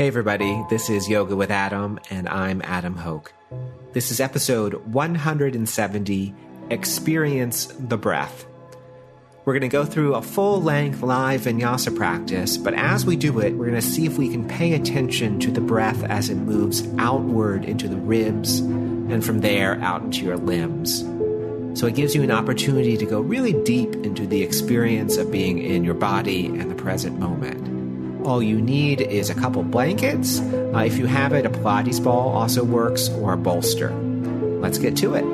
Hey, everybody, this is Yoga with Adam, and I'm Adam Hocke. This is episode 170 Experience the Breath. We're going to go through a full length live vinyasa practice, but as we do it, we're going to see if we can pay attention to the breath as it moves outward into the ribs and from there out into your limbs. So it gives you an opportunity to go really deep into the experience of being in your body and the present moment. All you need is a couple blankets. Uh, if you have it, a Pilates ball also works, or a bolster. Let's get to it.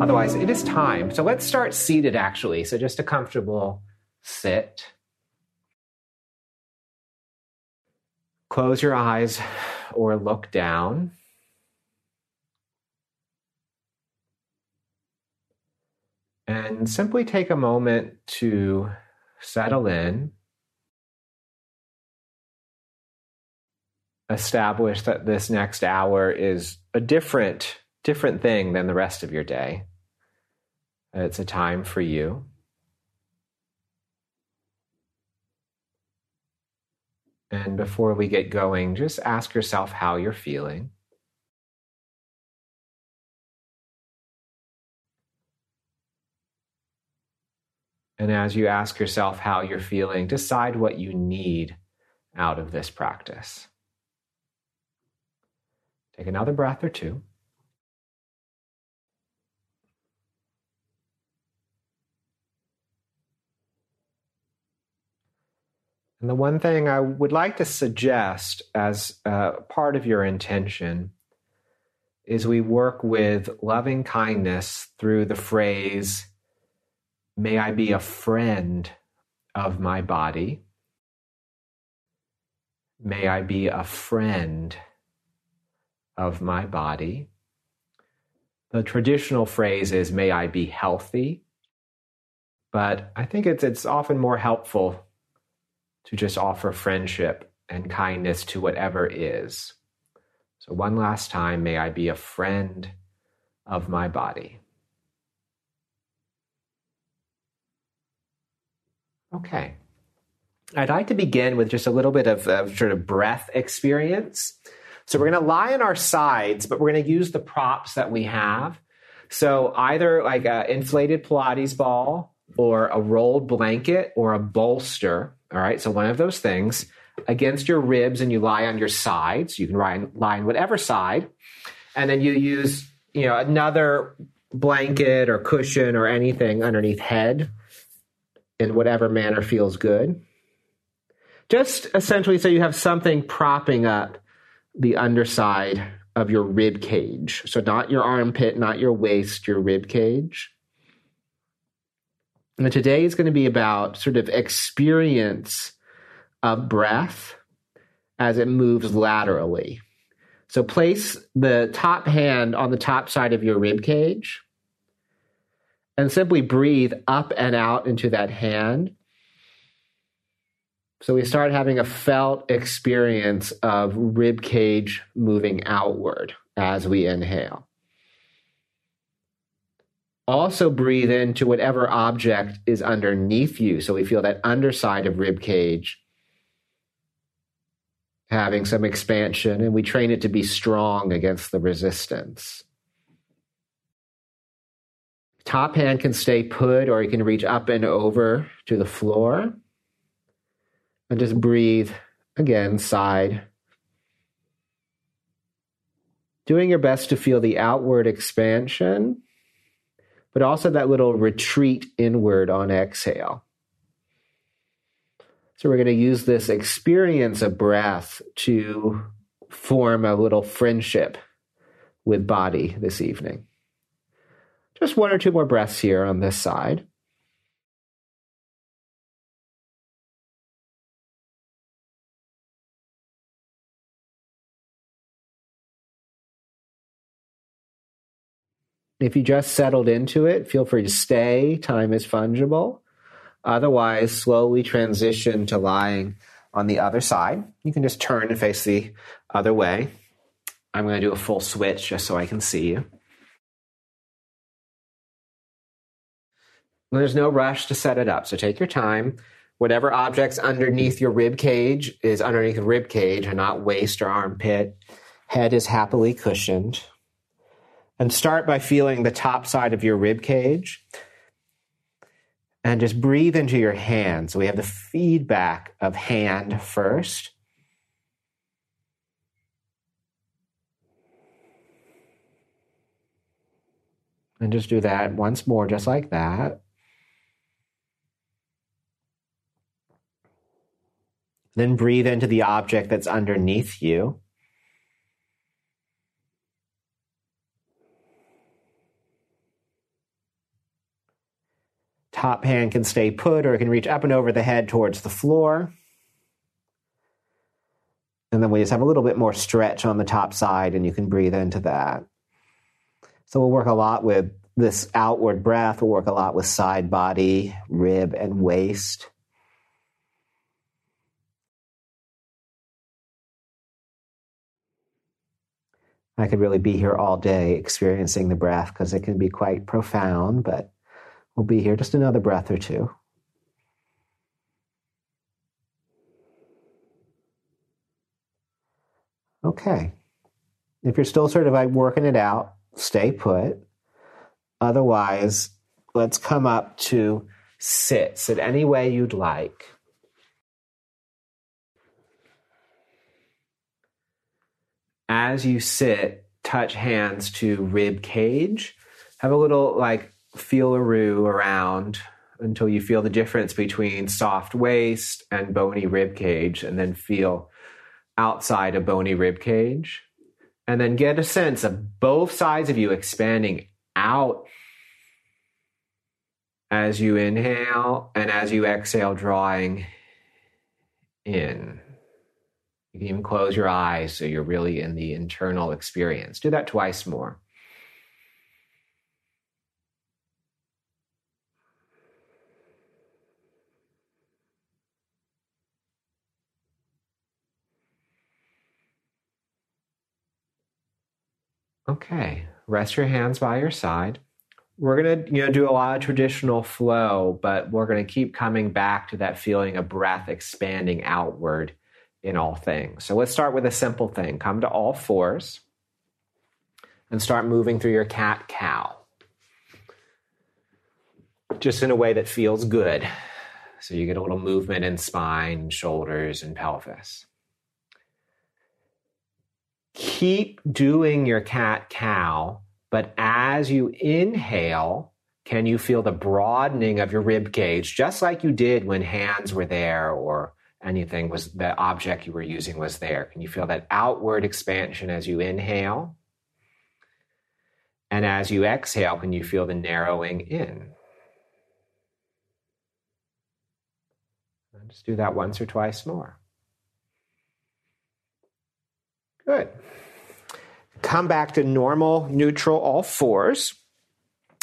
Otherwise, it is time. So let's start seated actually. So just a comfortable sit. Close your eyes or look down. And simply take a moment to settle in, establish that this next hour is a different different thing than the rest of your day. It's a time for you. And before we get going, just ask yourself how you're feeling. And as you ask yourself how you're feeling, decide what you need out of this practice. Take another breath or two. And the one thing I would like to suggest as uh, part of your intention is we work with loving kindness through the phrase, May I be a friend of my body. May I be a friend of my body. The traditional phrase is, May I be healthy. But I think it's, it's often more helpful to just offer friendship and kindness to whatever is. So, one last time, may I be a friend of my body. Okay. I'd like to begin with just a little bit of, of sort of breath experience. So we're going to lie on our sides, but we're going to use the props that we have. So either like an inflated Pilates ball or a rolled blanket or a bolster. All right. So one of those things against your ribs and you lie on your sides. You can lie, lie on whatever side. And then you use, you know, another blanket or cushion or anything underneath head in whatever manner feels good. Just essentially so you have something propping up the underside of your rib cage. So not your armpit, not your waist, your rib cage. And today is going to be about sort of experience of breath as it moves laterally. So place the top hand on the top side of your rib cage and simply breathe up and out into that hand. So we start having a felt experience of rib cage moving outward as we inhale. Also breathe into whatever object is underneath you. So we feel that underside of rib cage having some expansion and we train it to be strong against the resistance. Top hand can stay put or you can reach up and over to the floor. And just breathe again, side. Doing your best to feel the outward expansion, but also that little retreat inward on exhale. So we're going to use this experience of breath to form a little friendship with body this evening. Just one or two more breaths here on this side. If you just settled into it, feel free to stay. Time is fungible. Otherwise, slowly transition to lying on the other side. You can just turn and face the other way. I'm going to do a full switch just so I can see you. There's no rush to set it up. So take your time. Whatever object's underneath your rib cage is underneath the rib cage and not waist or armpit. Head is happily cushioned. And start by feeling the top side of your rib cage. And just breathe into your hand. So we have the feedback of hand first. And just do that once more, just like that. Then breathe into the object that's underneath you. Top hand can stay put or it can reach up and over the head towards the floor. And then we just have a little bit more stretch on the top side, and you can breathe into that. So we'll work a lot with this outward breath. We'll work a lot with side body, rib, and waist. I could really be here all day experiencing the breath because it can be quite profound, but we'll be here just another breath or two. Okay. If you're still sort of like working it out, stay put. Otherwise, let's come up to sit. Sit any way you'd like. As you sit, touch hands to rib cage. Have a little like feel a roo around until you feel the difference between soft waist and bony rib cage, and then feel outside a bony rib cage. And then get a sense of both sides of you expanding out as you inhale and as you exhale, drawing in. You can even close your eyes so you're really in the internal experience. Do that twice more. Okay, rest your hands by your side. We're going to, you know, do a lot of traditional flow, but we're going to keep coming back to that feeling of breath expanding outward in all things. So let's start with a simple thing. Come to all fours and start moving through your cat cow. Just in a way that feels good. So you get a little movement in spine, shoulders, and pelvis. Keep doing your cat cow, but as you inhale, can you feel the broadening of your rib cage, just like you did when hands were there or anything was the object you were using was there. Can you feel that outward expansion as you inhale? And as you exhale, can you feel the narrowing in? And just do that once or twice more. Good. Come back to normal, neutral, all fours.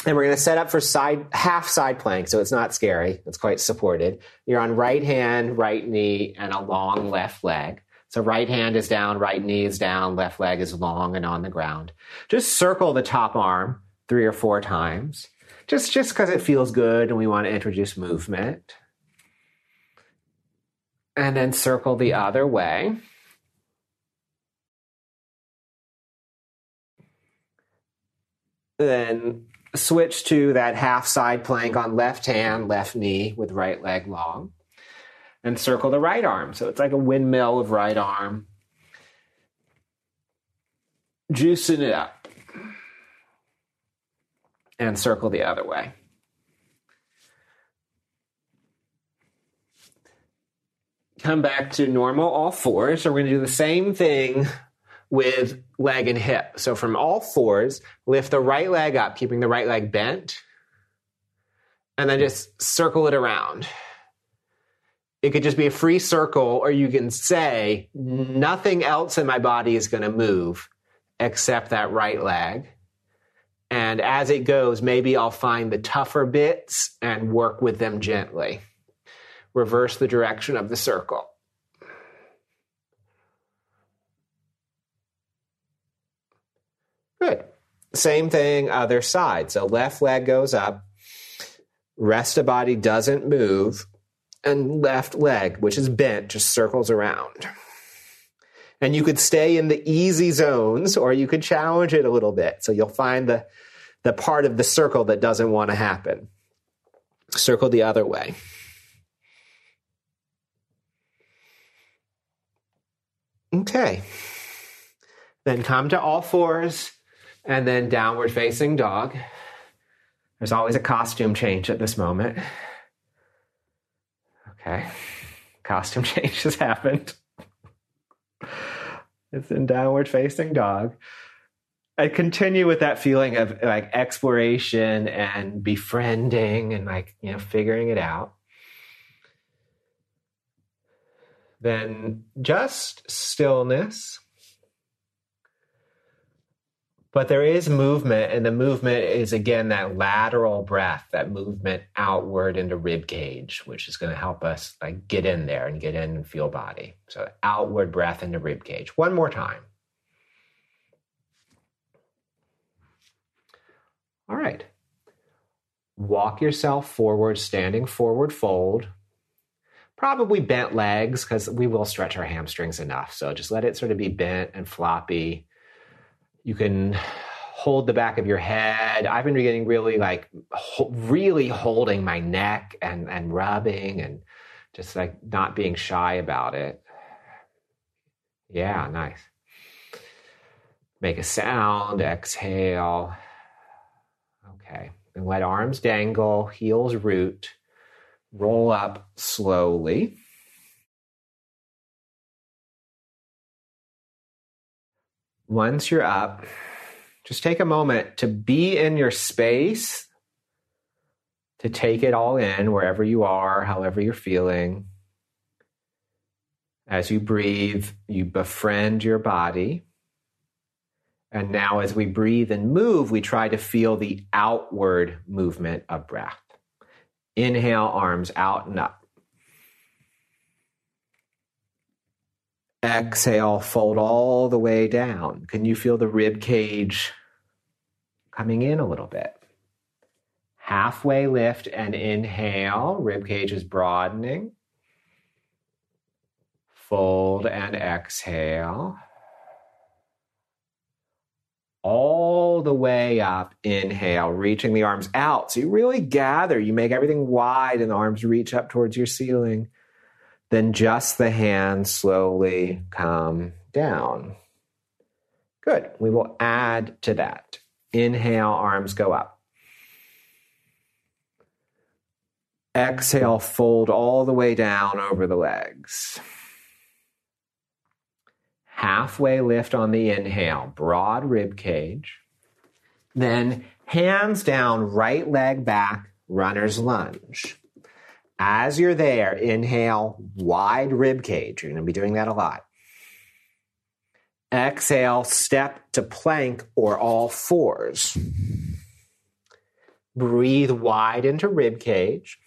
And we're going to set up for side half side plank, so it's not scary. It's quite supported. You're on right hand, right knee, and a long left leg. So right hand is down, right knee is down, left leg is long and on the ground. Just circle the top arm three or four times. Just just because it feels good and we want to introduce movement. And then circle the other way. Then switch to that half side plank on left hand, left knee with right leg long. And circle the right arm. So it's like a windmill of right arm. Juicing it up. And circle the other way. Come back to normal, all fours. So we're going to do the same thing with leg and hip. So from all fours, lift the right leg up, keeping the right leg bent, and then just circle it around. It could just be a free circle, or you can say, nothing else in my body is going to move except that right leg. And as it goes, maybe I'll find the tougher bits and work with them gently. Reverse the direction of the circle. Good. Same thing, other side. So left leg goes up, rest of body doesn't move, and left leg, which is bent, just circles around. And you could stay in the easy zones or you could challenge it a little bit. So you'll find the, the part of the circle that doesn't want to happen. Circle the other way. Okay. Then come to all fours and then downward facing dog. There's always a costume change at this moment. Okay. Costume change has happened. It's in downward facing dog. I continue with that feeling of like exploration and befriending and like, you know, figuring it out. Then just stillness. But there is movement, and the movement is again that lateral breath, that movement outward into rib cage, which is going to help us like get in there and get in and feel body. So outward breath into rib cage. One more time. All right. Walk yourself forward, standing forward fold. Probably bent legs because we will stretch our hamstrings enough. So just let it sort of be bent and floppy you can hold the back of your head. I've been getting really like ho- really holding my neck and and rubbing and just like not being shy about it. Yeah, nice. Make a sound, exhale. Okay. And let arms dangle, heels root, roll up slowly. Once you're up, just take a moment to be in your space, to take it all in wherever you are, however you're feeling. As you breathe, you befriend your body. And now, as we breathe and move, we try to feel the outward movement of breath. Inhale, arms out and up. Exhale, fold all the way down. Can you feel the rib cage coming in a little bit? Halfway lift and inhale, rib cage is broadening. Fold and exhale. All the way up, inhale, reaching the arms out. So you really gather, you make everything wide and the arms reach up towards your ceiling then just the hands slowly come down. Good. We will add to that. Inhale, arms go up. Exhale, fold all the way down over the legs. Halfway lift on the inhale, broad rib cage. Then hands down, right leg back, runner's lunge. As you're there, inhale, wide rib cage. You're going to be doing that a lot. Exhale, step to plank or all fours. Breathe wide into rib cage.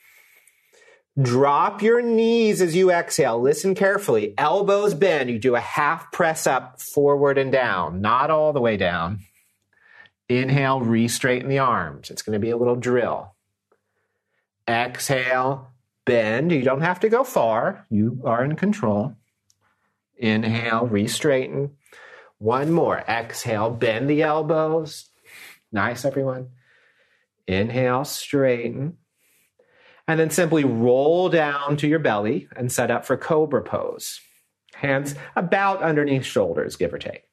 Drop your knees as you exhale. Listen carefully. Elbows bend. You do a half press up forward and down, not all the way down. Inhale, re straighten the arms. It's going to be a little drill. Exhale, Bend. You don't have to go far. You are in control. Inhale, re-straighten. One more. Exhale, bend the elbows. Nice, everyone. Inhale, straighten. And then simply roll down to your belly and set up for cobra pose. Hands about underneath shoulders, give or take.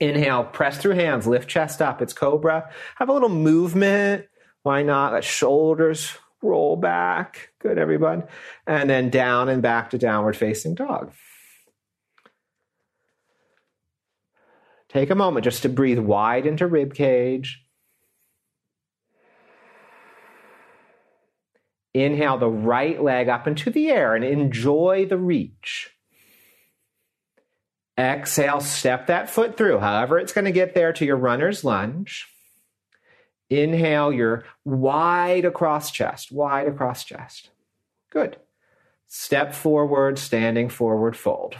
Inhale, press through hands, lift chest up. It's cobra. Have a little movement. Why not? Let shoulders roll back. Good, everyone. And then down and back to downward facing dog. Take a moment just to breathe wide into rib cage. Inhale the right leg up into the air and enjoy the reach. Exhale, step that foot through, however, it's going to get there to your runner's lunge. Inhale, you're wide across chest, wide across chest. Good. Step forward, standing forward, fold.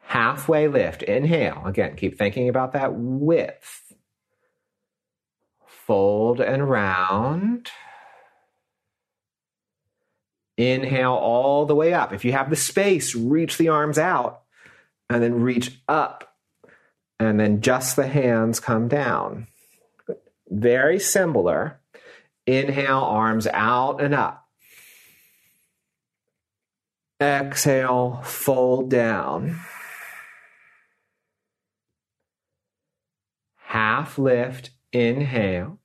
Halfway lift, inhale. Again, keep thinking about that width. Fold and round. Inhale all the way up. If you have the space, reach the arms out and then reach up. And then just the hands come down. Very similar. Inhale, arms out and up. Exhale, fold down. Half lift, inhale.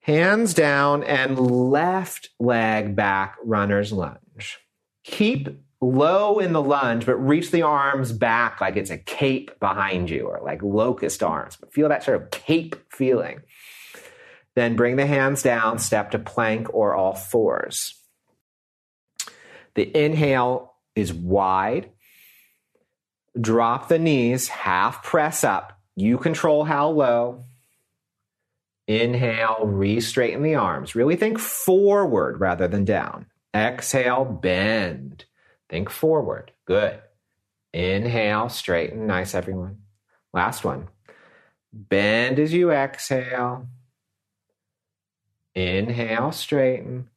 Hands down and left leg back, runner's lunge. Keep low in the lunge, but reach the arms back like it's a cape behind you or like locust arms. But feel that sort of cape feeling. Then bring the hands down, step to plank or all fours. The inhale is wide. Drop the knees, half press up. You control how low. Inhale, re straighten the arms. Really think forward rather than down. Exhale, bend. Think forward. Good. Inhale, straighten. Nice, everyone. Last one. Bend as you exhale. Inhale, straighten.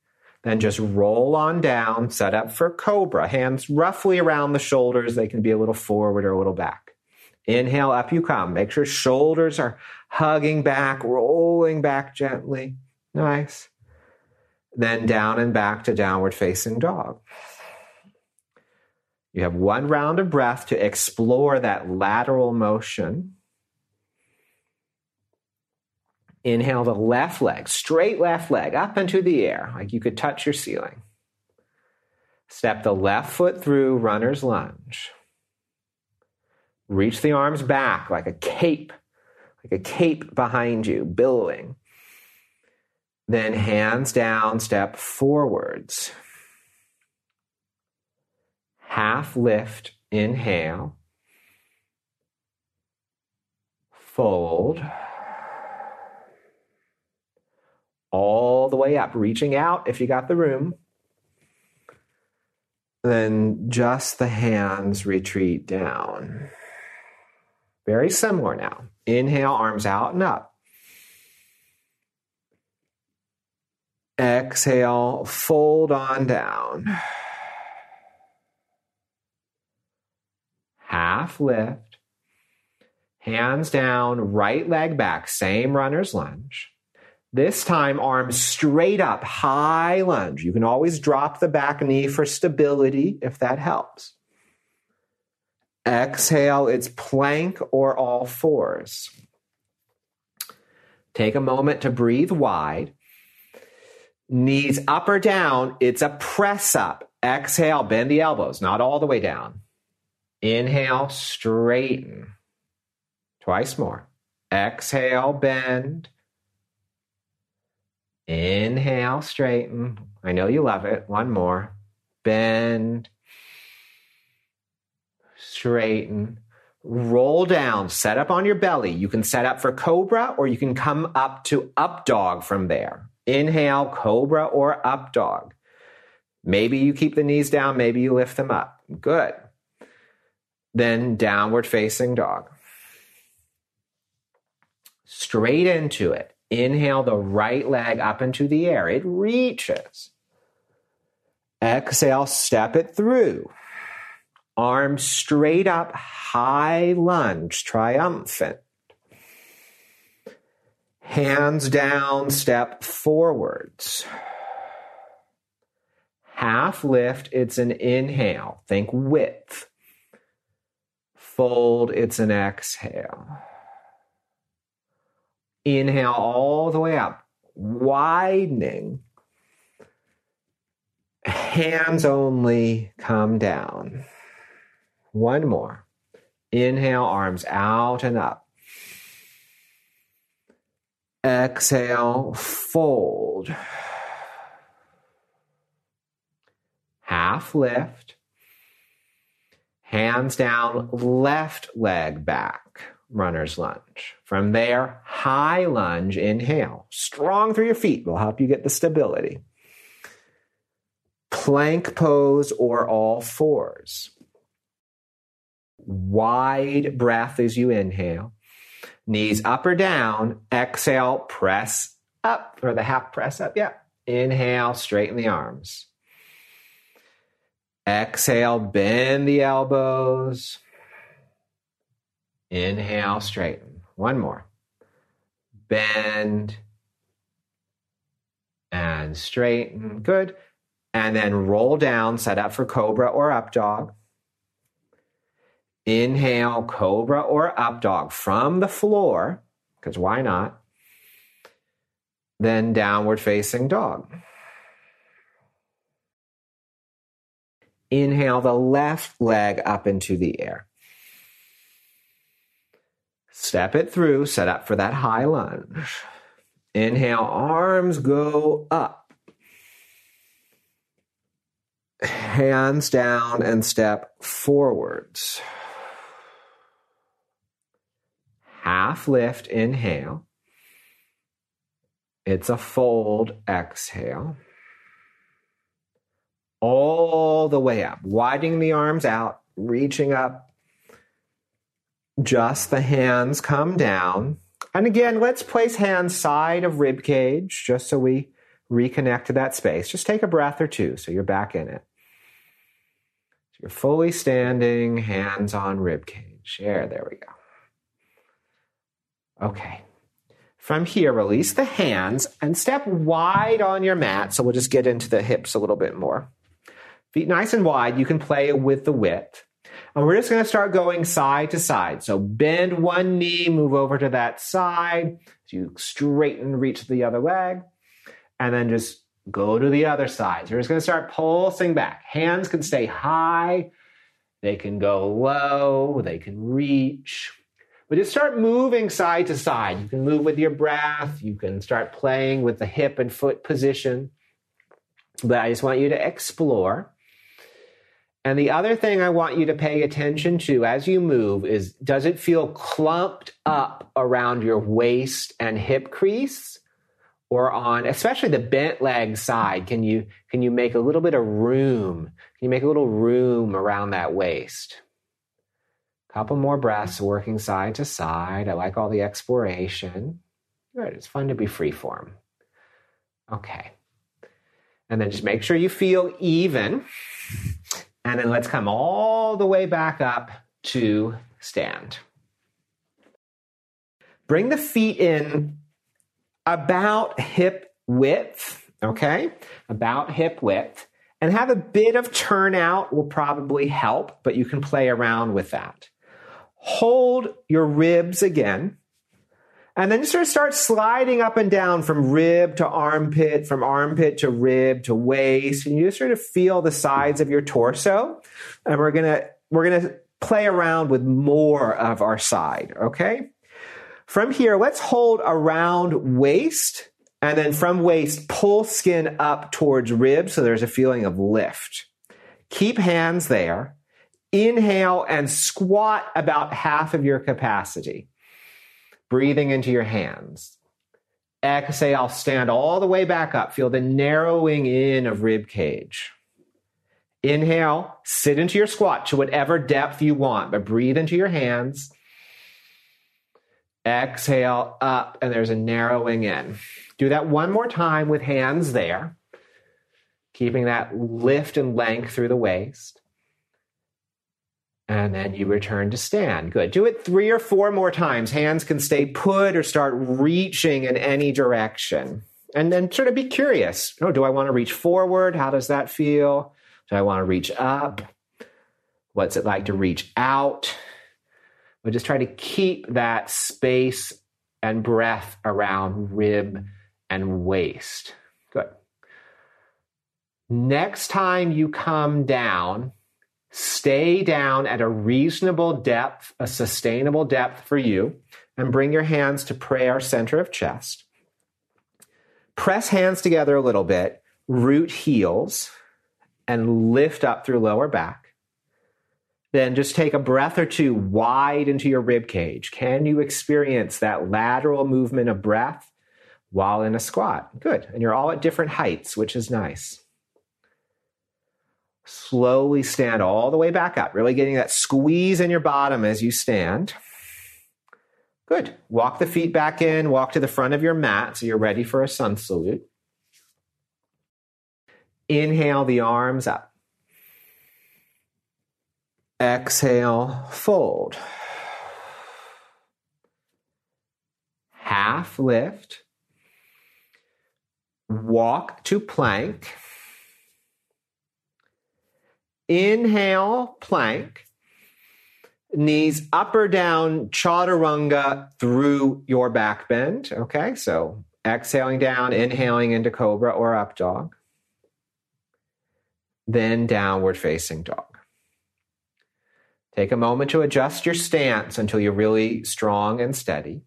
Then just roll on down, set up for cobra. Hands roughly around the shoulders. They can be a little forward or a little back. Inhale, up you come. Make sure shoulders are hugging back, rolling back gently. Nice. Then down and back to downward facing dog. You have one round of breath to explore that lateral motion. Inhale the left leg, straight left leg up into the air, like you could touch your ceiling. Step the left foot through runner's lunge. Reach the arms back like a cape, like a cape behind you, billowing. Then hands down, step forwards. Half lift, inhale. Fold all the way up, reaching out if you got the room. Then just the hands retreat down. Very similar now. Inhale, arms out and up. Exhale, fold on down. Half lift. Hands down, right leg back, same runner's lunge. This time, arms straight up, high lunge. You can always drop the back knee for stability if that helps. Exhale, it's plank or all fours. Take a moment to breathe wide. Knees up or down, it's a press up. Exhale, bend the elbows, not all the way down. Inhale, straighten. Twice more. Exhale, bend. Inhale, straighten. I know you love it. One more. Bend. Straighten. Roll down. Set up on your belly. You can set up for cobra or you can come up to up dog from there. Inhale, cobra or up dog. Maybe you keep the knees down. Maybe you lift them up. Good. Then downward facing dog. Straight into it. Inhale the right leg up into the air. It reaches. Exhale, step it through. Arms straight up, high lunge, triumphant. Hands down, step forwards. Half lift, it's an inhale. Think width. Fold, it's an exhale. Inhale all the way up, widening. Hands only come down. One more. Inhale, arms out and up. Exhale, fold. Half lift. Hands down, left leg back runner's lunge. From there, high lunge, inhale. Strong through your feet will help you get the stability. Plank pose or all fours. Wide breath as you inhale. Knees up or down. Exhale, press up or the half press up. Yeah. Inhale, straighten the arms. Exhale, bend the elbows. Inhale, straighten. One more. Bend and straighten. Good. And then roll down, set up for cobra or up dog. Inhale, cobra or up dog from the floor, because why not? Then downward facing dog. Inhale the left leg up into the air. Step it through, set up for that high lunge. Inhale, arms go up. Hands down and step forwards. Half lift, inhale. It's a fold, exhale. All the way up, widening the arms out, reaching up. Just the hands come down. And again, let's place hands side of rib cage just so we reconnect to that space. Just take a breath or two so you're back in it. So you're fully standing, hands on rib cage. There, there we go. Okay. From here, release the hands and step wide on your mat. So we'll just get into the hips a little bit more. Feet nice and wide. You can play with the width. And we're just going to start going side to side. So bend one knee, move over to that side. So you straighten, reach the other leg, and then just go to the other side. So you're just going to start pulsing back. Hands can stay high, they can go low, they can reach. But just start moving side to side. You can move with your breath, you can start playing with the hip and foot position. But I just want you to explore. And the other thing I want you to pay attention to as you move is does it feel clumped up around your waist and hip crease? Or on especially the bent leg side, can you can you make a little bit of room? Can you make a little room around that waist? Couple more breaths working side to side. I like all the exploration. Good. It's fun to be free form. Okay. And then just make sure you feel even. And then let's come all the way back up to stand. Bring the feet in about hip width, okay? About hip width. And have a bit of turnout will probably help, but you can play around with that. Hold your ribs again. And then you sort of start sliding up and down from rib to armpit, from armpit to rib to waist. And you just sort of feel the sides of your torso. And we're gonna we're gonna play around with more of our side, okay? From here, let's hold around waist. And then from waist, pull skin up towards rib so there's a feeling of lift. Keep hands there. Inhale and squat about half of your capacity breathing into your hands. Exhale, stand all the way back up. Feel the narrowing in of rib cage. Inhale, sit into your squat to whatever depth you want, but breathe into your hands. Exhale up, and there's a narrowing in. Do that one more time with hands there, keeping that lift and length through the waist and then you return to stand. Good. Do it three or four more times. Hands can stay put or start reaching in any direction. And then sort of be curious. Oh, do I want to reach forward? How does that feel? Do I want to reach up? What's it like to reach out? But just try to keep that space and breath around rib and waist. Good. Next time you come down, Stay down at a reasonable depth, a sustainable depth for you, and bring your hands to prayer center of chest. Press hands together a little bit, root heels, and lift up through lower back. Then just take a breath or two wide into your rib cage. Can you experience that lateral movement of breath while in a squat? Good. And you're all at different heights, which is nice. Slowly stand all the way back up, really getting that squeeze in your bottom as you stand. Good. Walk the feet back in, walk to the front of your mat so you're ready for a sun salute. Inhale the arms up. Exhale, fold. Half lift. Walk to plank. Inhale, plank. Knees up or down, chaturanga through your back bend. Okay, so exhaling down, inhaling into cobra or up dog. Then downward facing dog. Take a moment to adjust your stance until you're really strong and steady.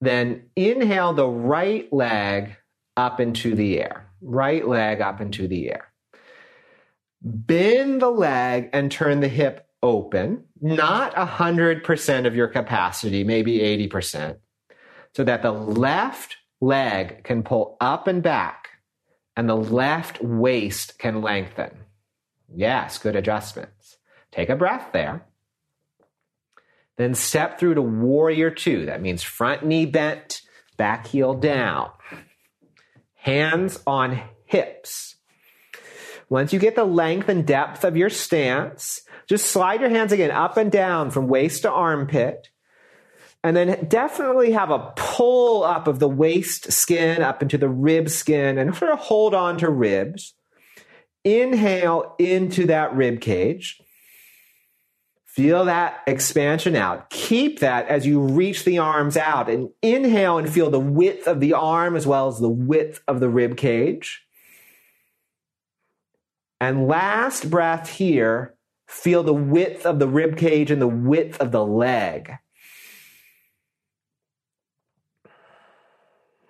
Then inhale the right leg up into the air. Right leg up into the air. Bend the leg and turn the hip open, not 100% of your capacity, maybe 80%, so that the left leg can pull up and back and the left waist can lengthen. Yes, good adjustments. Take a breath there. Then step through to warrior two. That means front knee bent, back heel down. Hands on hips. Once you get the length and depth of your stance, just slide your hands again up and down from waist to armpit. And then definitely have a pull up of the waist skin up into the rib skin and sort of hold on to ribs. Inhale into that rib cage. Feel that expansion out. Keep that as you reach the arms out and inhale and feel the width of the arm as well as the width of the rib cage. And last breath here, feel the width of the rib cage and the width of the leg.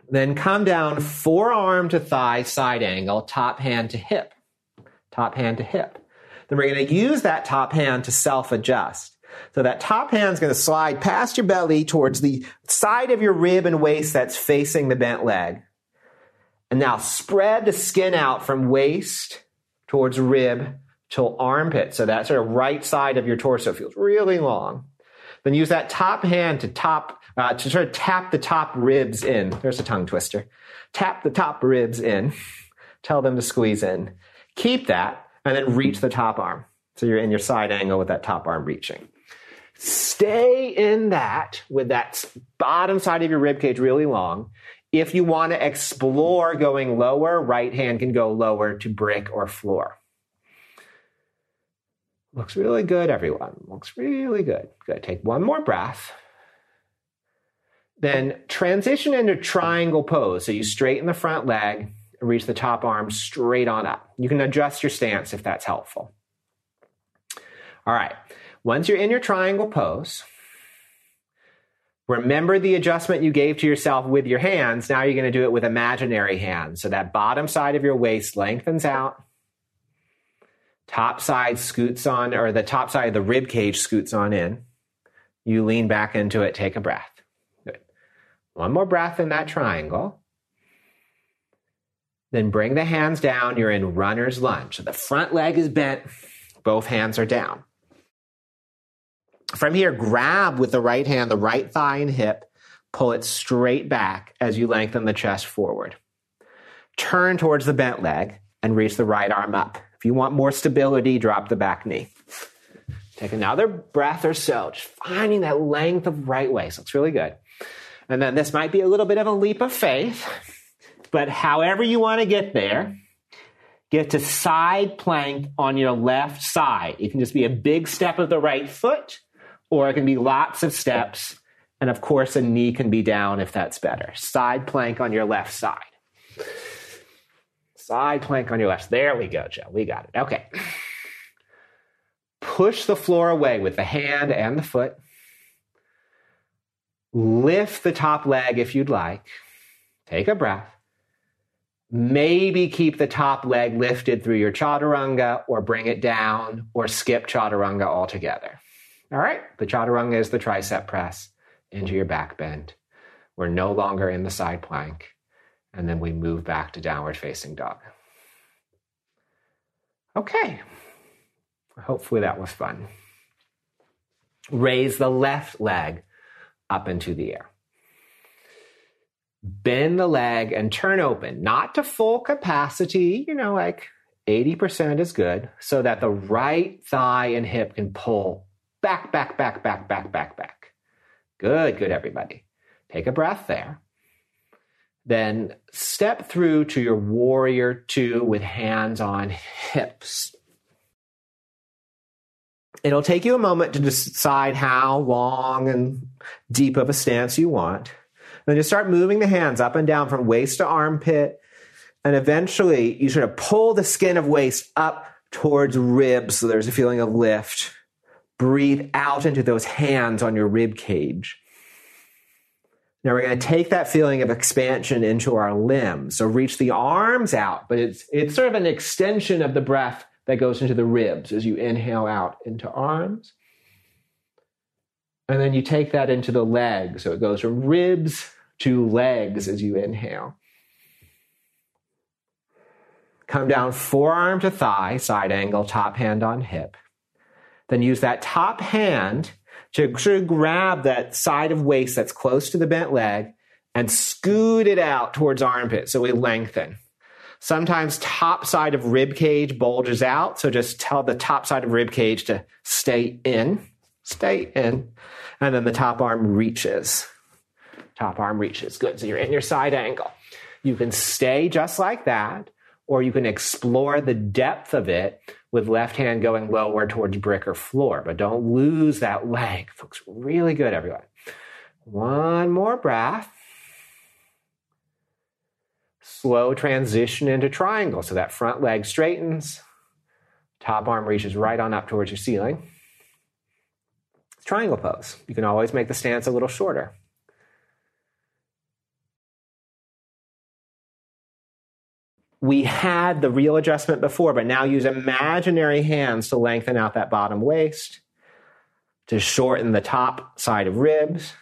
Then come down forearm to thigh, side angle, top hand to hip. Top hand to hip. Then we're going to use that top hand to self adjust. So that top hand is going to slide past your belly towards the side of your rib and waist that's facing the bent leg. And now spread the skin out from waist towards rib till armpit. So that sort of right side of your torso feels really long. Then use that top hand to top uh, to sort of tap the top ribs in. There's a tongue twister. Tap the top ribs in. Tell them to squeeze in. Keep that, and then reach the top arm. So you're in your side angle with that top arm reaching. Stay in that with that bottom side of your rib cage really long. If you want to explore going lower, right hand can go lower to brick or floor. Looks really good, everyone. Looks really good. Good. Take one more breath. Then transition into triangle pose. So you straighten the front leg and reach the top arm straight on up. You can adjust your stance if that's helpful. All right. Once you're in your triangle pose, Remember the adjustment you gave to yourself with your hands. Now you're going to do it with imaginary hands. So that bottom side of your waist lengthens out. Top side scoots on, or the top side of the rib cage scoots on in. You lean back into it, take a breath. Good. One more breath in that triangle. Then bring the hands down. You're in runner's lunge. So the front leg is bent, both hands are down. From here, grab with the right hand the right thigh and hip, pull it straight back as you lengthen the chest forward. Turn towards the bent leg and reach the right arm up. If you want more stability, drop the back knee. Take another breath or so, just finding that length of right waist. Looks really good. And then this might be a little bit of a leap of faith, but however you want to get there, get to side plank on your left side. It can just be a big step of the right foot or it can be lots of steps. And of course, a knee can be down if that's better. Side plank on your left side. Side plank on your left. There we go, Joe. We got it. Okay. Push the floor away with the hand and the foot. Lift the top leg if you'd like. Take a breath. Maybe keep the top leg lifted through your chaturanga or bring it down or skip chaturanga altogether. All right, the chaturanga is the tricep press into your back bend. We're no longer in the side plank. And then we move back to downward facing dog. Okay. Hopefully that was fun. Raise the left leg up into the air. Bend the leg and turn open, not to full capacity, you know, like 80% is good, so that the right thigh and hip can pull back, back, back, back, back, back, back. Good, good, everybody. Take a breath there. Then step through to your warrior two with hands on hips. It'll take you a moment to decide how long and deep of a stance you want. Then just start moving the hands up and down from waist to armpit. And eventually you sort of pull the skin of waist up towards ribs so there's a feeling of lift. Breathe out into those hands on your rib cage. Now we're going to take that feeling of expansion into our limbs. So reach the arms out, but it's, it's sort of an extension of the breath that goes into the ribs as you inhale out into arms. And then you take that into the legs. So it goes from ribs to legs as you inhale. Come down forearm to thigh, side angle, top hand on hip. Then use that top hand to grab that side of waist that's close to the bent leg and scoot it out towards armpit so we lengthen. Sometimes top side of rib cage bulges out, so just tell the top side of rib cage to stay in, stay in, and then the top arm reaches. Top arm reaches. Good. So you're in your side angle. You can stay just like that, or you can explore the depth of it with left hand going lower towards brick or floor. But don't lose that leg. Looks really good, everyone. One more breath. Slow transition into triangle. So that front leg straightens, top arm reaches right on up towards your ceiling. Triangle pose. You can always make the stance a little shorter. We had the real adjustment before, but now use imaginary hands to lengthen out that bottom waist, to shorten the top side of ribs.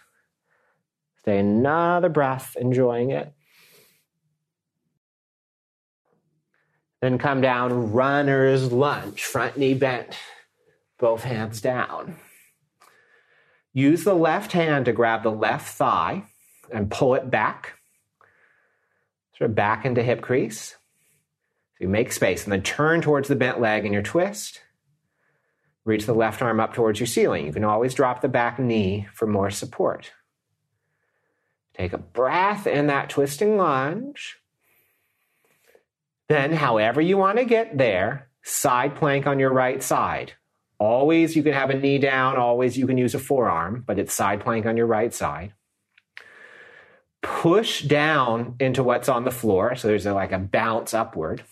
Stay another breath, enjoying it. Then come down, runner's lunge, front knee bent, both hands down. Use the left hand to grab the left thigh and pull it back, sort of back into hip crease. You make space and then turn towards the bent leg in your twist. Reach the left arm up towards your ceiling. You can always drop the back knee for more support. Take a breath in that twisting lunge. Then, however you want to get there, side plank on your right side. Always you can have a knee down, always you can use a forearm, but it's side plank on your right side. Push down into what's on the floor, so there's a, like a bounce upward.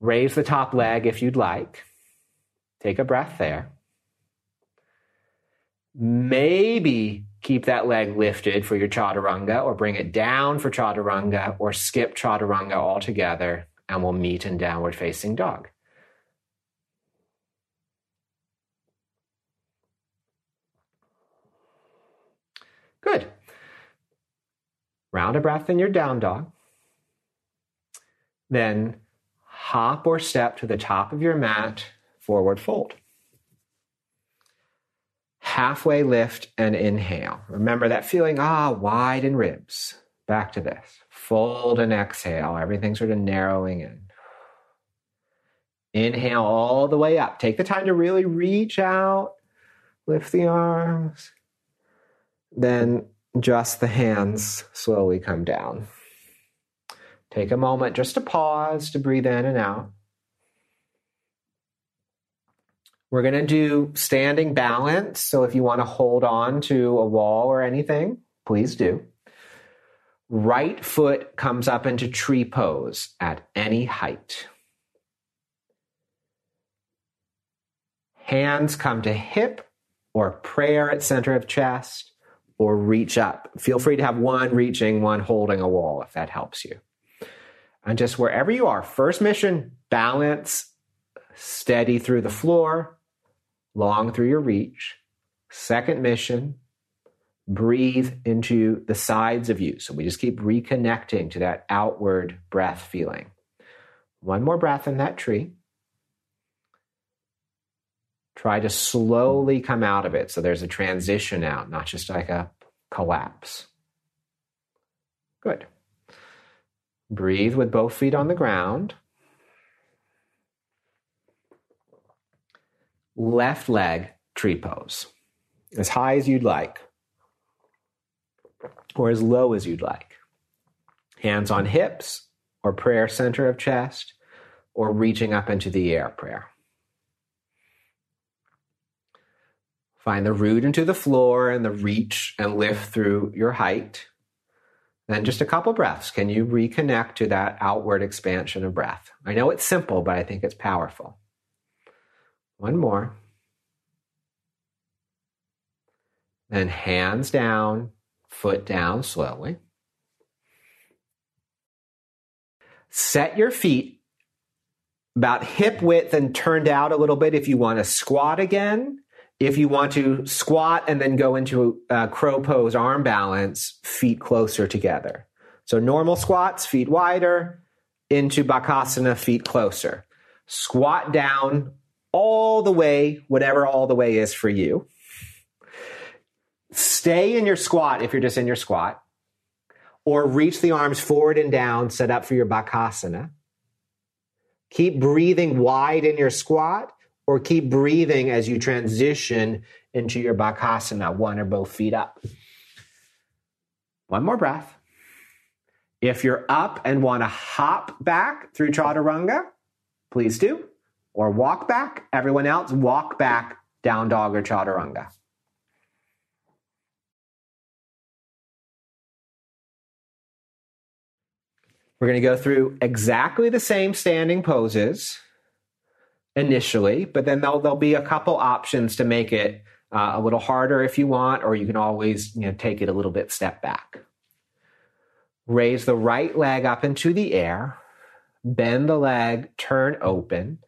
Raise the top leg if you'd like. Take a breath there. Maybe keep that leg lifted for your chaturanga or bring it down for chaturanga or skip chaturanga altogether and we'll meet in downward facing dog. Good. Round a breath in your down dog. Then hop or step to the top of your mat, forward fold. Halfway lift and inhale. Remember that feeling, ah, wide in ribs. Back to this. Fold and exhale. Everything sort of narrowing in. Inhale all the way up. Take the time to really reach out, lift the arms. Then just the hands slowly come down. Take a moment just to pause to breathe in and out. We're going to do standing balance. So if you want to hold on to a wall or anything, please do. Right foot comes up into tree pose at any height. Hands come to hip or prayer at center of chest or reach up. Feel free to have one reaching, one holding a wall if that helps you and just wherever you are. First mission, balance, steady through the floor, long through your reach. Second mission, breathe into the sides of you. So we just keep reconnecting to that outward breath feeling. One more breath in that tree. Try to slowly come out of it so there's a transition out, not just like a collapse. Good. Breathe with both feet on the ground. Left leg tree pose, as high as you'd like, or as low as you'd like. Hands on hips, or prayer center of chest, or reaching up into the air prayer. Find the root into the floor and the reach and lift through your height. Then just a couple breaths. Can you reconnect to that outward expansion of breath? I know it's simple, but I think it's powerful. One more. Then hands down, foot down slowly. Set your feet about hip width and turned out a little bit if you want to squat again. If you want to squat and then go into a crow pose arm balance, feet closer together. So normal squats, feet wider, into Bakasana, feet closer. Squat down all the way, whatever all the way is for you. Stay in your squat if you're just in your squat, or reach the arms forward and down, set up for your Bakasana. Keep breathing wide in your squat, or keep breathing as you transition into your Bakasana, one or both feet up. One more breath. If you're up and want to hop back through Chaturanga, please do. Or walk back. Everyone else, walk back down dog or Chaturanga. We're going to go through exactly the same standing poses initially, but then there'll, there'll be a couple options to make it uh, a little harder if you want, or you can always you know, take it a little bit step back. Raise the right leg up into the air, bend the leg, turn open.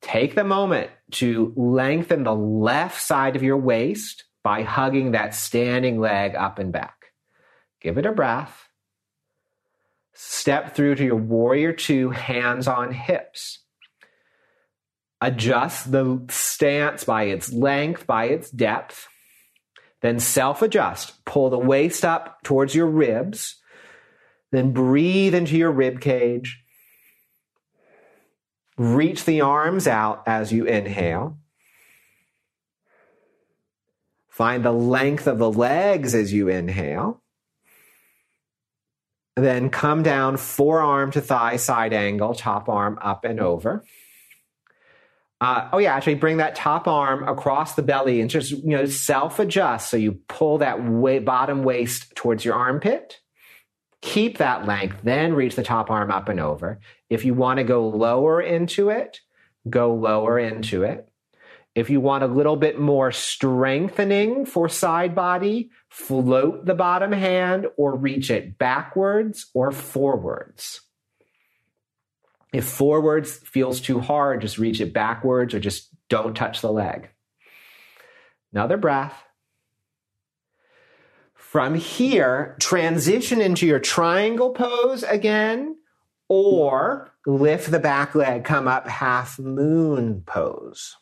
Take the moment to lengthen the left side of your waist by hugging that standing leg up and back. Give it a breath. Step through to your warrior two, hands on hips. Adjust the stance by its length, by its depth. Then self adjust. Pull the waist up towards your ribs. Then breathe into your rib cage. Reach the arms out as you inhale. Find the length of the legs as you inhale. Then come down forearm to thigh side angle, top arm up and over. Uh, oh yeah, actually bring that top arm across the belly and just you know self adjust. So you pull that way, bottom waist towards your armpit. Keep that length, then reach the top arm up and over. If you want to go lower into it, go lower into it. If you want a little bit more strengthening for side body, float the bottom hand or reach it backwards or forwards. If forwards feels too hard, just reach it backwards or just don't touch the leg. Another breath. From here, transition into your triangle pose again, or lift the back leg, come up half moon pose.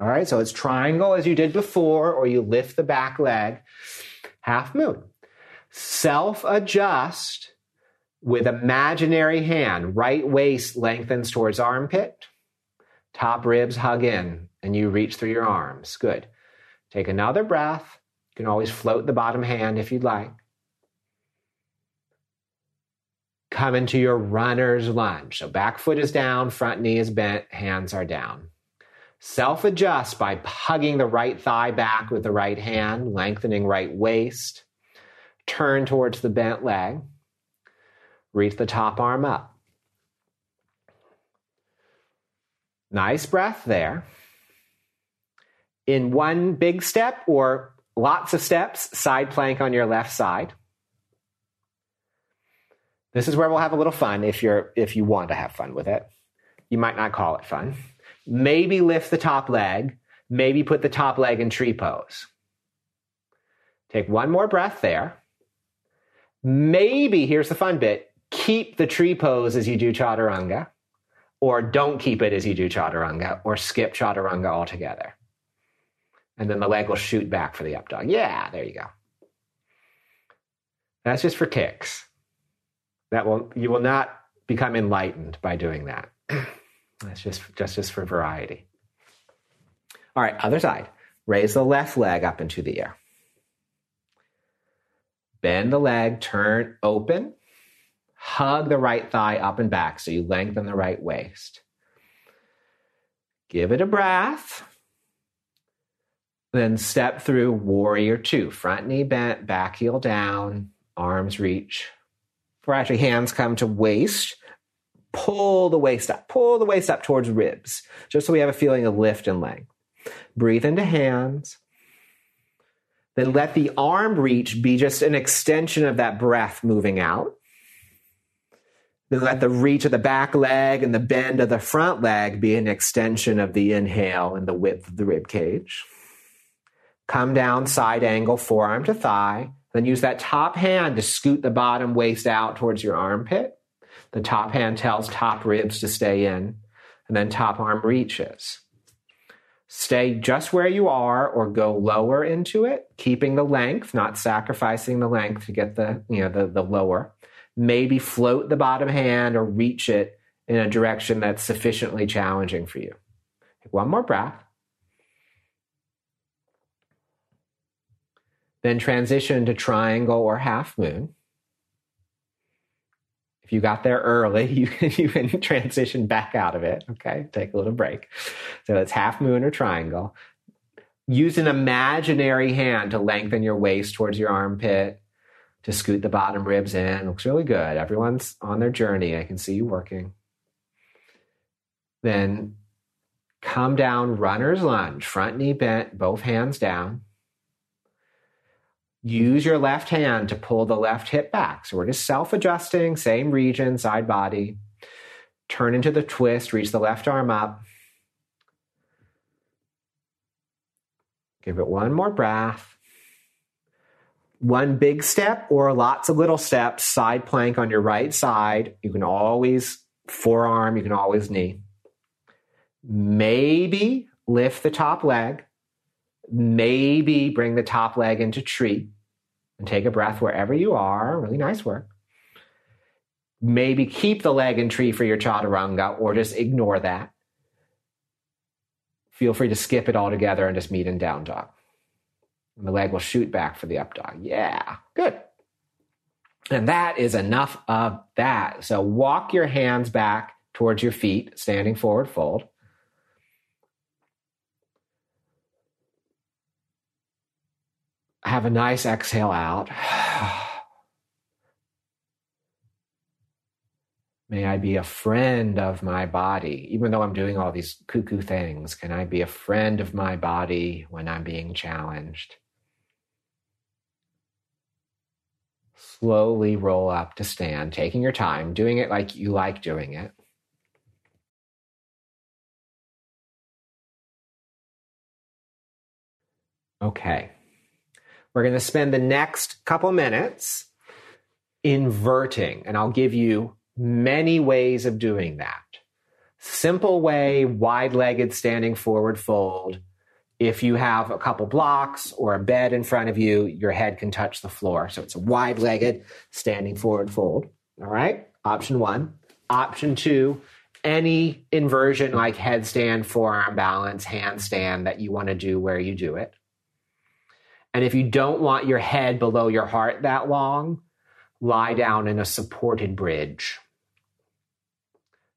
All right, so it's triangle as you did before, or you lift the back leg, half moon. Self adjust with imaginary hand. Right waist lengthens towards armpit, top ribs hug in, and you reach through your arms. Good. Take another breath. You can always float the bottom hand if you'd like. Come into your runner's lunge. So back foot is down, front knee is bent, hands are down. Self adjust by hugging the right thigh back with the right hand, lengthening right waist. Turn towards the bent leg. Reach the top arm up. Nice breath there. In one big step or lots of steps, side plank on your left side. This is where we'll have a little fun if you're if you want to have fun with it. You might not call it fun maybe lift the top leg, maybe put the top leg in tree pose. Take one more breath there. Maybe, here's the fun bit, keep the tree pose as you do chaturanga, or don't keep it as you do chaturanga, or skip chaturanga altogether. And then the leg will shoot back for the up dog. Yeah, there you go. That's just for kicks. That will you will not become enlightened by doing that. That's just just just for variety. All right, other side. Raise the left leg up into the air. Bend the leg, turn open. Hug the right thigh up and back so you lengthen the right waist. Give it a breath. Then step through warrior two. Front knee bent, back heel down, arms reach. For actually, hands come to waist. Pull the waist up. Pull the waist up towards ribs, just so we have a feeling of lift and length. Breathe into hands. Then let the arm reach be just an extension of that breath moving out. Then let the reach of the back leg and the bend of the front leg be an extension of the inhale and the width of the rib cage. Come down, side angle, forearm to thigh. Then use that top hand to scoot the bottom waist out towards your armpit. The top hand tells top ribs to stay in, and then top arm reaches. Stay just where you are or go lower into it, keeping the length, not sacrificing the length to get the, you know, the, the lower. Maybe float the bottom hand or reach it in a direction that's sufficiently challenging for you. Take one more breath. Then transition to triangle or half moon. If you got there early, you can, you can transition back out of it. Okay, take a little break. So it's half moon or triangle. Use an imaginary hand to lengthen your waist towards your armpit, to scoot the bottom ribs in. Looks really good. Everyone's on their journey. I can see you working. Then come down, runner's lunge, front knee bent, both hands down. Use your left hand to pull the left hip back. So we're just self adjusting, same region, side body. Turn into the twist, reach the left arm up. Give it one more breath. One big step or lots of little steps, side plank on your right side. You can always forearm, you can always knee. Maybe lift the top leg. Maybe bring the top leg into tree and take a breath wherever you are. Really nice work. Maybe keep the leg in tree for your chaturanga or just ignore that. Feel free to skip it altogether and just meet in down dog. And the leg will shoot back for the up dog. Yeah, good. And that is enough of that. So walk your hands back towards your feet, standing forward fold. have a nice exhale out. May I be a friend of my body, even though I'm doing all these cuckoo things. Can I be a friend of my body when I'm being challenged? Slowly roll up to stand, taking your time, doing it like you like doing it. Okay. We're going to spend the next couple minutes inverting, and I'll give you many ways of doing that. Simple way, wide legged standing forward fold. If you have a couple blocks or a bed in front of you, your head can touch the floor. So it's a wide legged standing forward fold. All right. Option one. Option two, any inversion like headstand, forearm balance, handstand that you want to do where you do it. And if you don't want your head below your heart that long, lie down in a supported bridge.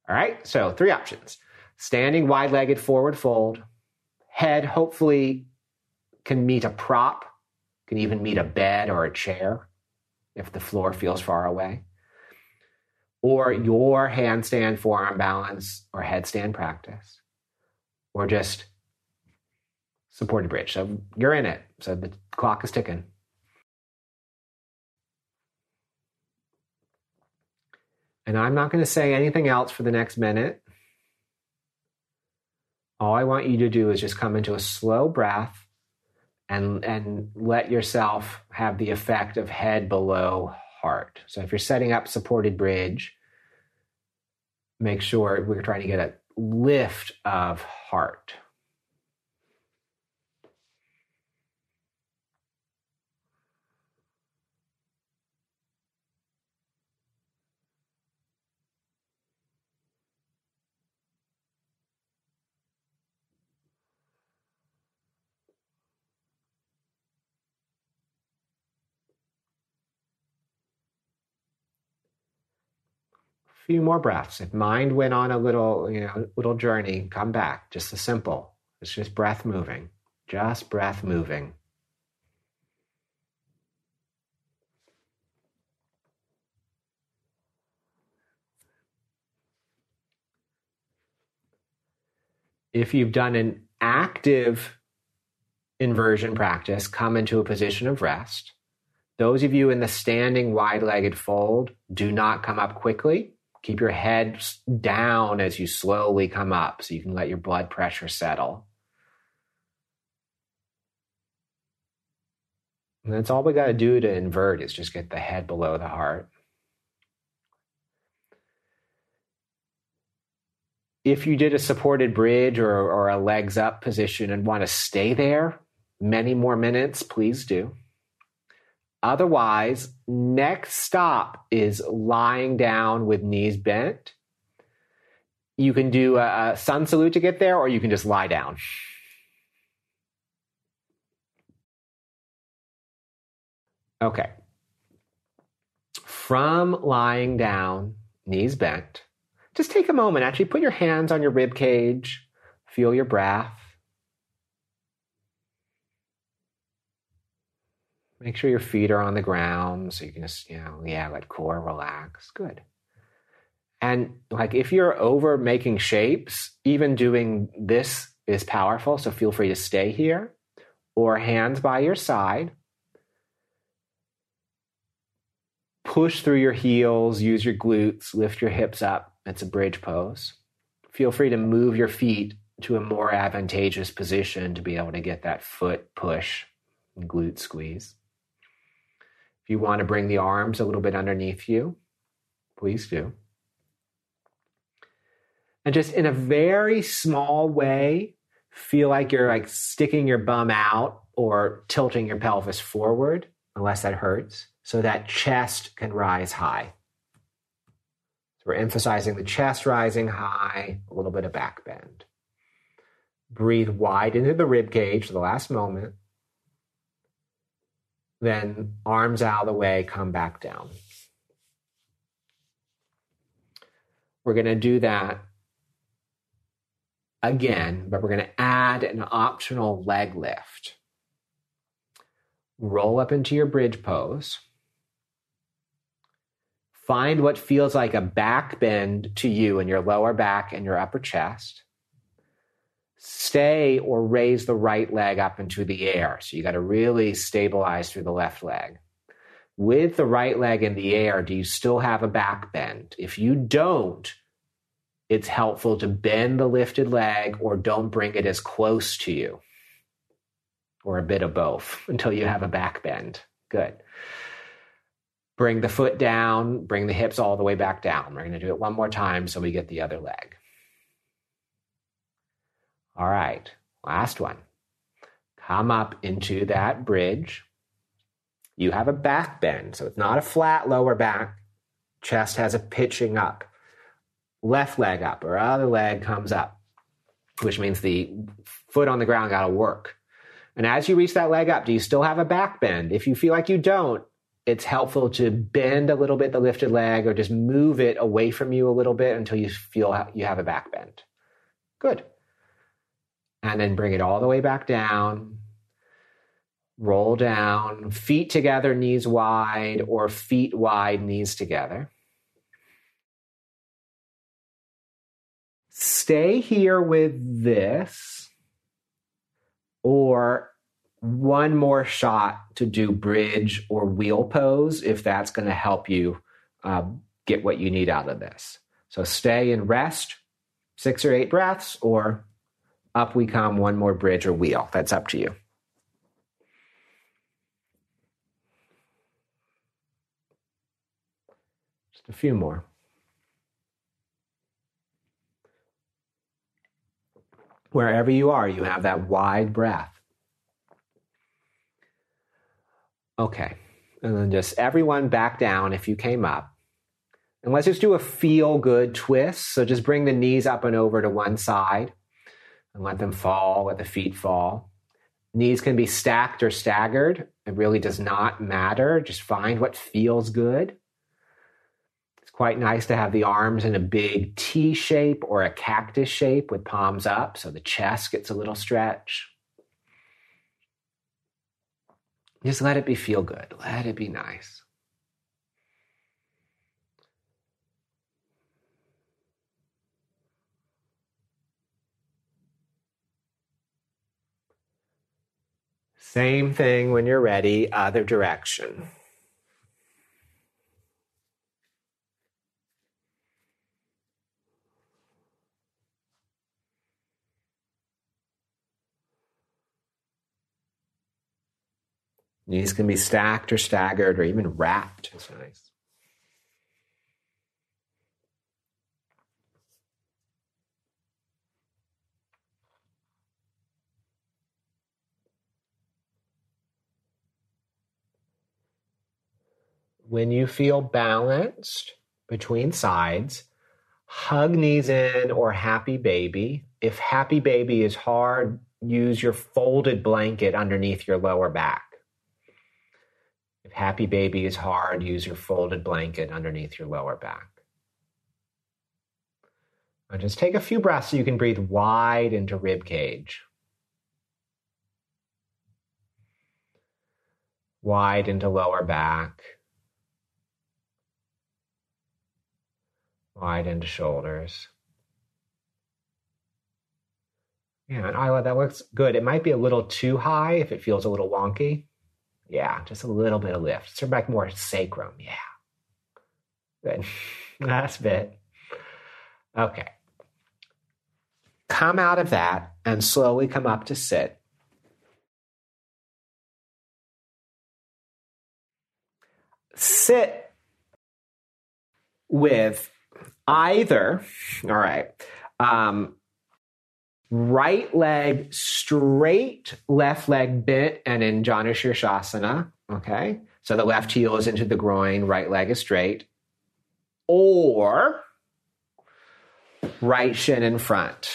All right, so three options standing wide legged forward fold, head hopefully can meet a prop, can even meet a bed or a chair if the floor feels far away, or your handstand forearm balance or headstand practice, or just supported bridge. So you're in it. So the clock is ticking. And I'm not going to say anything else for the next minute. All I want you to do is just come into a slow breath and, and let yourself have the effect of head below heart. So if you're setting up supported bridge, make sure we're trying to get a lift of heart. Few more breaths. If mind went on a little, you know, little journey, come back. Just a simple. It's just breath moving. Just breath moving. If you've done an active inversion practice, come into a position of rest. Those of you in the standing wide legged fold, do not come up quickly. Keep your head down as you slowly come up so you can let your blood pressure settle. And that's all we got to do to invert is just get the head below the heart. If you did a supported bridge or, or a legs up position and want to stay there many more minutes, please do. Otherwise, next stop is lying down with knees bent. You can do a, a sun salute to get there, or you can just lie down. Okay. From lying down, knees bent, just take a moment. Actually, put your hands on your rib cage, feel your breath. Make sure your feet are on the ground so you can just, you know, yeah, let core relax. Good. And like if you're over making shapes, even doing this is powerful. So feel free to stay here or hands by your side. Push through your heels, use your glutes, lift your hips up. It's a bridge pose. Feel free to move your feet to a more advantageous position to be able to get that foot push and glute squeeze. You want to bring the arms a little bit underneath you, please do. And just in a very small way, feel like you're like sticking your bum out or tilting your pelvis forward, unless that hurts, so that chest can rise high. So we're emphasizing the chest rising high, a little bit of back bend. Breathe wide into the rib cage the last moment then arms out of the way, come back down. We're going to do that again, but we're going to add an optional leg lift. Roll up into your bridge pose. Find what feels like a back bend to you in your lower back and your upper chest stay or raise the right leg up into the air. So you got to really stabilize through the left leg. With the right leg in the air, do you still have a back bend? If you don't, it's helpful to bend the lifted leg or don't bring it as close to you, or a bit of both until you have a back bend. Good. Bring the foot down, bring the hips all the way back down. We're going to do it one more time so we get the other leg. All right, last one. Come up into that bridge. You have a back bend, so it's not a flat lower back. Chest has a pitching up. Left leg up or other leg comes up, which means the foot on the ground got to work. And as you reach that leg up, do you still have a back bend? If you feel like you don't, it's helpful to bend a little bit the lifted leg or just move it away from you a little bit until you feel you have a back bend. Good and then bring it all the way back down. Roll down, feet together, knees wide, or feet wide, knees together. Stay here with this, or one more shot to do bridge or wheel pose if that's going to help you uh, get what you need out of this. So stay and rest, six or eight breaths, or up we come, one more bridge or wheel. That's up to you. Just a few more. Wherever you are, you have that wide breath. Okay. And then just everyone back down if you came up. And let's just do a feel good twist. So just bring the knees up and over to one side and let them fall, let the feet fall. Knees can be stacked or staggered. It really does not matter. Just find what feels good. It's Quite nice to have the arms in a big T shape or a cactus shape with palms up so the chest gets a little stretch. Just let it be feel good. Let it be nice. Same thing when you're ready, other direction. Knees can be stacked or staggered or even wrapped. It's nice. When you feel balanced between sides, hug knees in or happy baby. If happy baby is hard, use your folded blanket underneath your lower back. If happy baby is hard, use your folded blanket underneath your lower back. And just take a few breaths so you can breathe wide into rib cage. Wide into lower back. Wide into shoulders. Yeah, and Isla, that looks good. It might be a little too high if it feels a little wonky. Yeah, just a little bit of lift. Sort back more sacrum. Yeah. Good. Last bit. Okay. Come out of that and slowly come up to sit. Sit with either, all right, um, right leg straight, left leg bent and in Janu Shirshasana. Okay. So the left heel is into the groin, right leg is straight. Or right shin in front,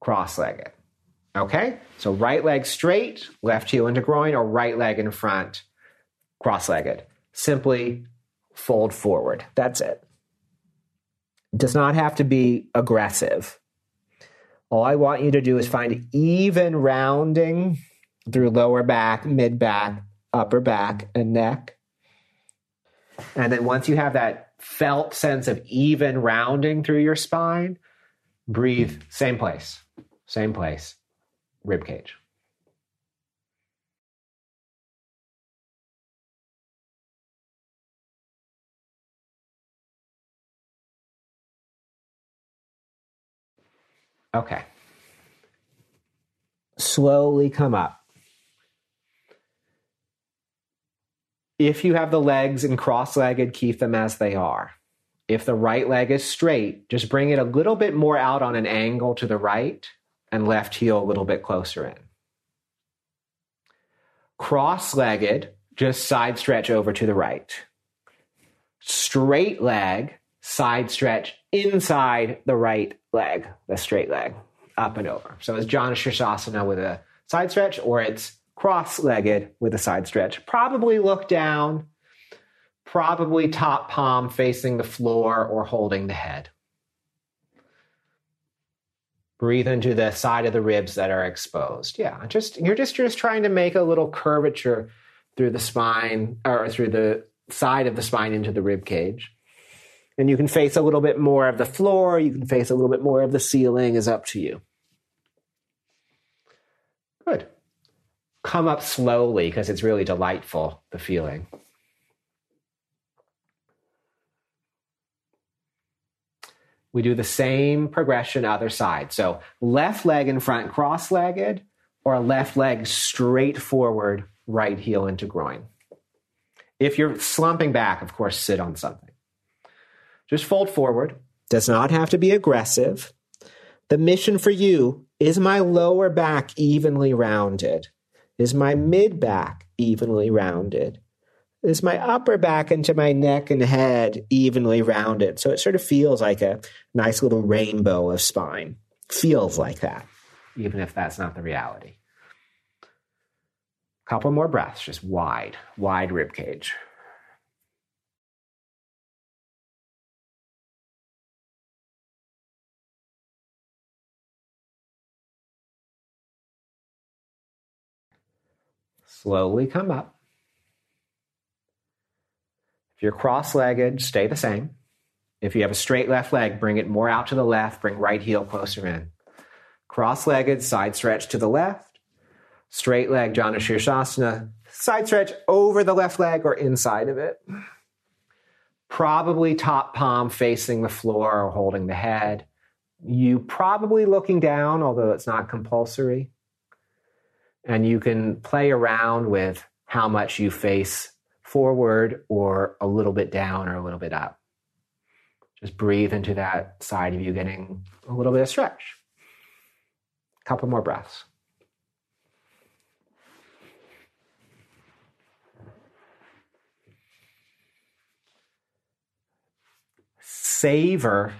cross legged. Okay. So right leg straight, left heel into groin, or right leg in front, cross legged. Simply fold forward. That's it does not have to be aggressive. All I want you to do is find even rounding through lower back, mid back, upper back, and neck. And then once you have that felt sense of even rounding through your spine, breathe same place, same place, rib cage. Okay. Slowly come up. If you have the legs and cross legged, keep them as they are. If the right leg is straight, just bring it a little bit more out on an angle to the right and left heel a little bit closer in. Cross legged, just side stretch over to the right. Straight leg, side stretch inside the right leg, the straight leg, up and over. So it's Janu Sirsasana with a side stretch, or it's cross legged with a side stretch. Probably look down, probably top palm facing the floor or holding the head. Breathe into the side of the ribs that are exposed. Yeah, just you're just just trying to make a little curvature through the spine or through the side of the spine into the rib cage and you can face a little bit more of the floor, you can face a little bit more of the ceiling, is up to you. Good. Come up slowly because it's really delightful, the feeling. We do the same progression other side. So left leg in front, cross legged, or left leg straight forward, right heel into groin. If you're slumping back, of course, sit on something. Just fold forward. Does not have to be aggressive. The mission for you is my lower back evenly rounded? Is my mid back evenly rounded? Is my upper back into my neck and head evenly rounded? So it sort of feels like a nice little rainbow of spine. Feels like that, even if that's not the reality. Couple more breaths, just wide, wide rib cage. Slowly come up. If you're cross legged, stay the same. If you have a straight left leg, bring it more out to the left, bring right heel closer in. Cross legged, side stretch to the left. Straight leg, Janu Shirshasana, side stretch over the left leg or inside of it. Probably top palm facing the floor or holding the head. You probably looking down, although it's not compulsory. And you can play around with how much you face forward or a little bit down or a little bit up. Just breathe into that side of you getting a little bit of stretch. A couple more breaths. Savor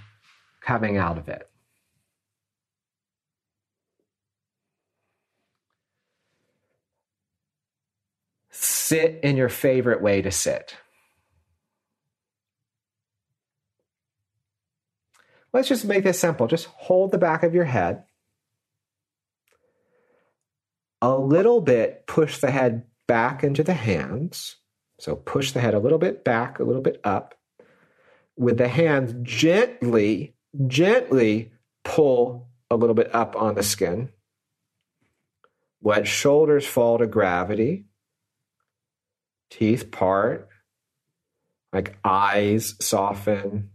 coming out of it. Sit in your favorite way to sit. Let's just make this simple. Just hold the back of your head. A little bit, push the head back into the hands. So push the head a little bit back, a little bit up. With the hands, gently, gently pull a little bit up on the skin. Let shoulders fall to gravity. Teeth part. Like eyes soften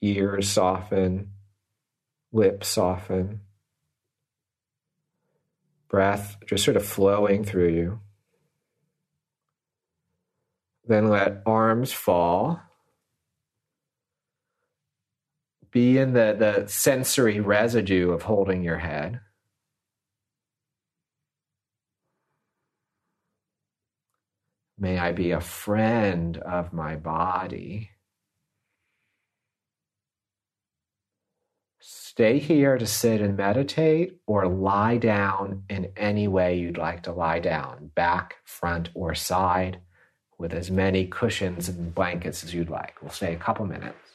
ears soften, lips soften, breath just sort of flowing through you. Then let arms fall. Be in the, the sensory residue of holding your head. May I be a friend of my body. Stay here to sit and meditate or lie down in any way you'd like to lie down, back, front, or side, with as many cushions and blankets as you'd like. We'll stay a couple minutes.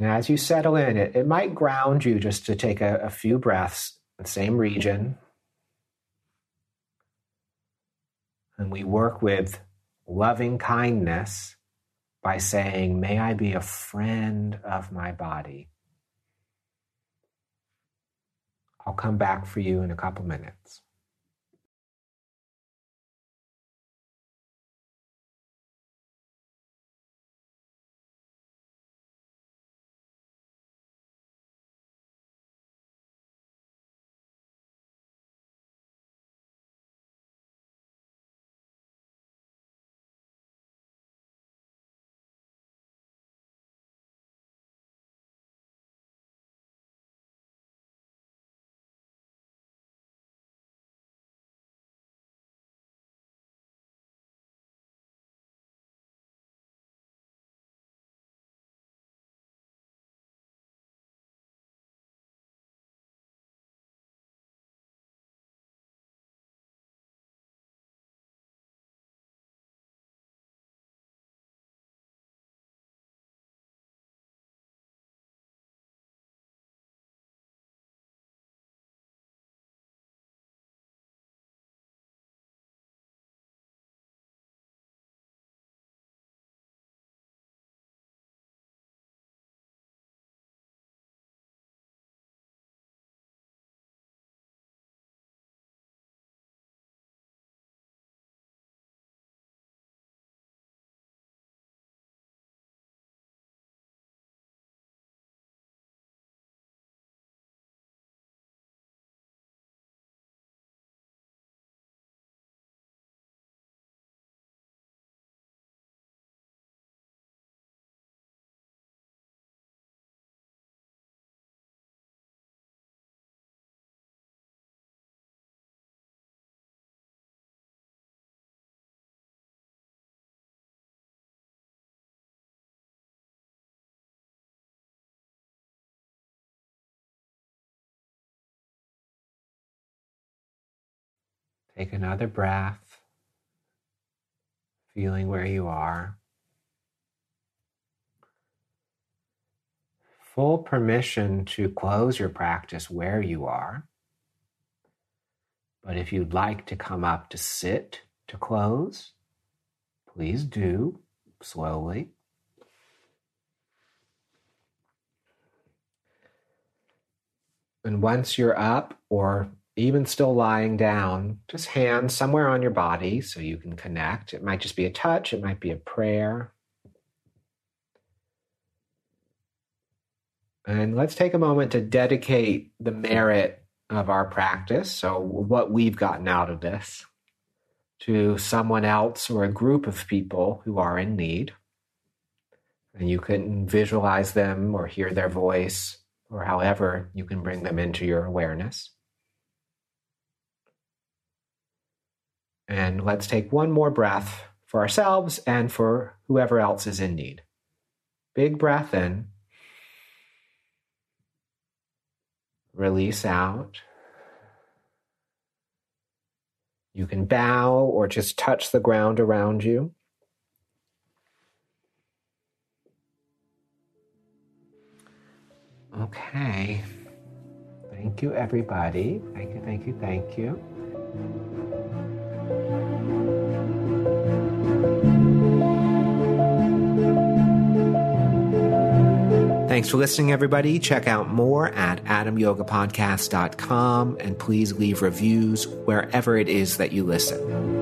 And as you settle in, it, it might ground you just to take a, a few breaths in the same region, And we work with loving kindness by saying, May I be a friend of my body. I'll come back for you in a couple minutes. Take another breath, feeling where you are. full permission to close your practice where you are. But if you'd like to come up to sit to close, please do slowly. And once you're up or even still lying down, just hands somewhere on your body so you can connect. It might just be a touch, it might be a prayer. And let's take a moment to dedicate the merit of our practice, so what we've gotten out of this, to someone else or a group of people who are in need. And you can visualize them or hear their voice or however you can bring them into your awareness. And let's take one more breath for ourselves and for whoever else is in need. Big breath in. Release out. You can bow or just touch the ground around you. Okay. Thank you, everybody. Thank you, thank you, thank you. Thanks for listening, everybody. Check out more at adamyogapodcast.com and please leave reviews wherever it is that you listen.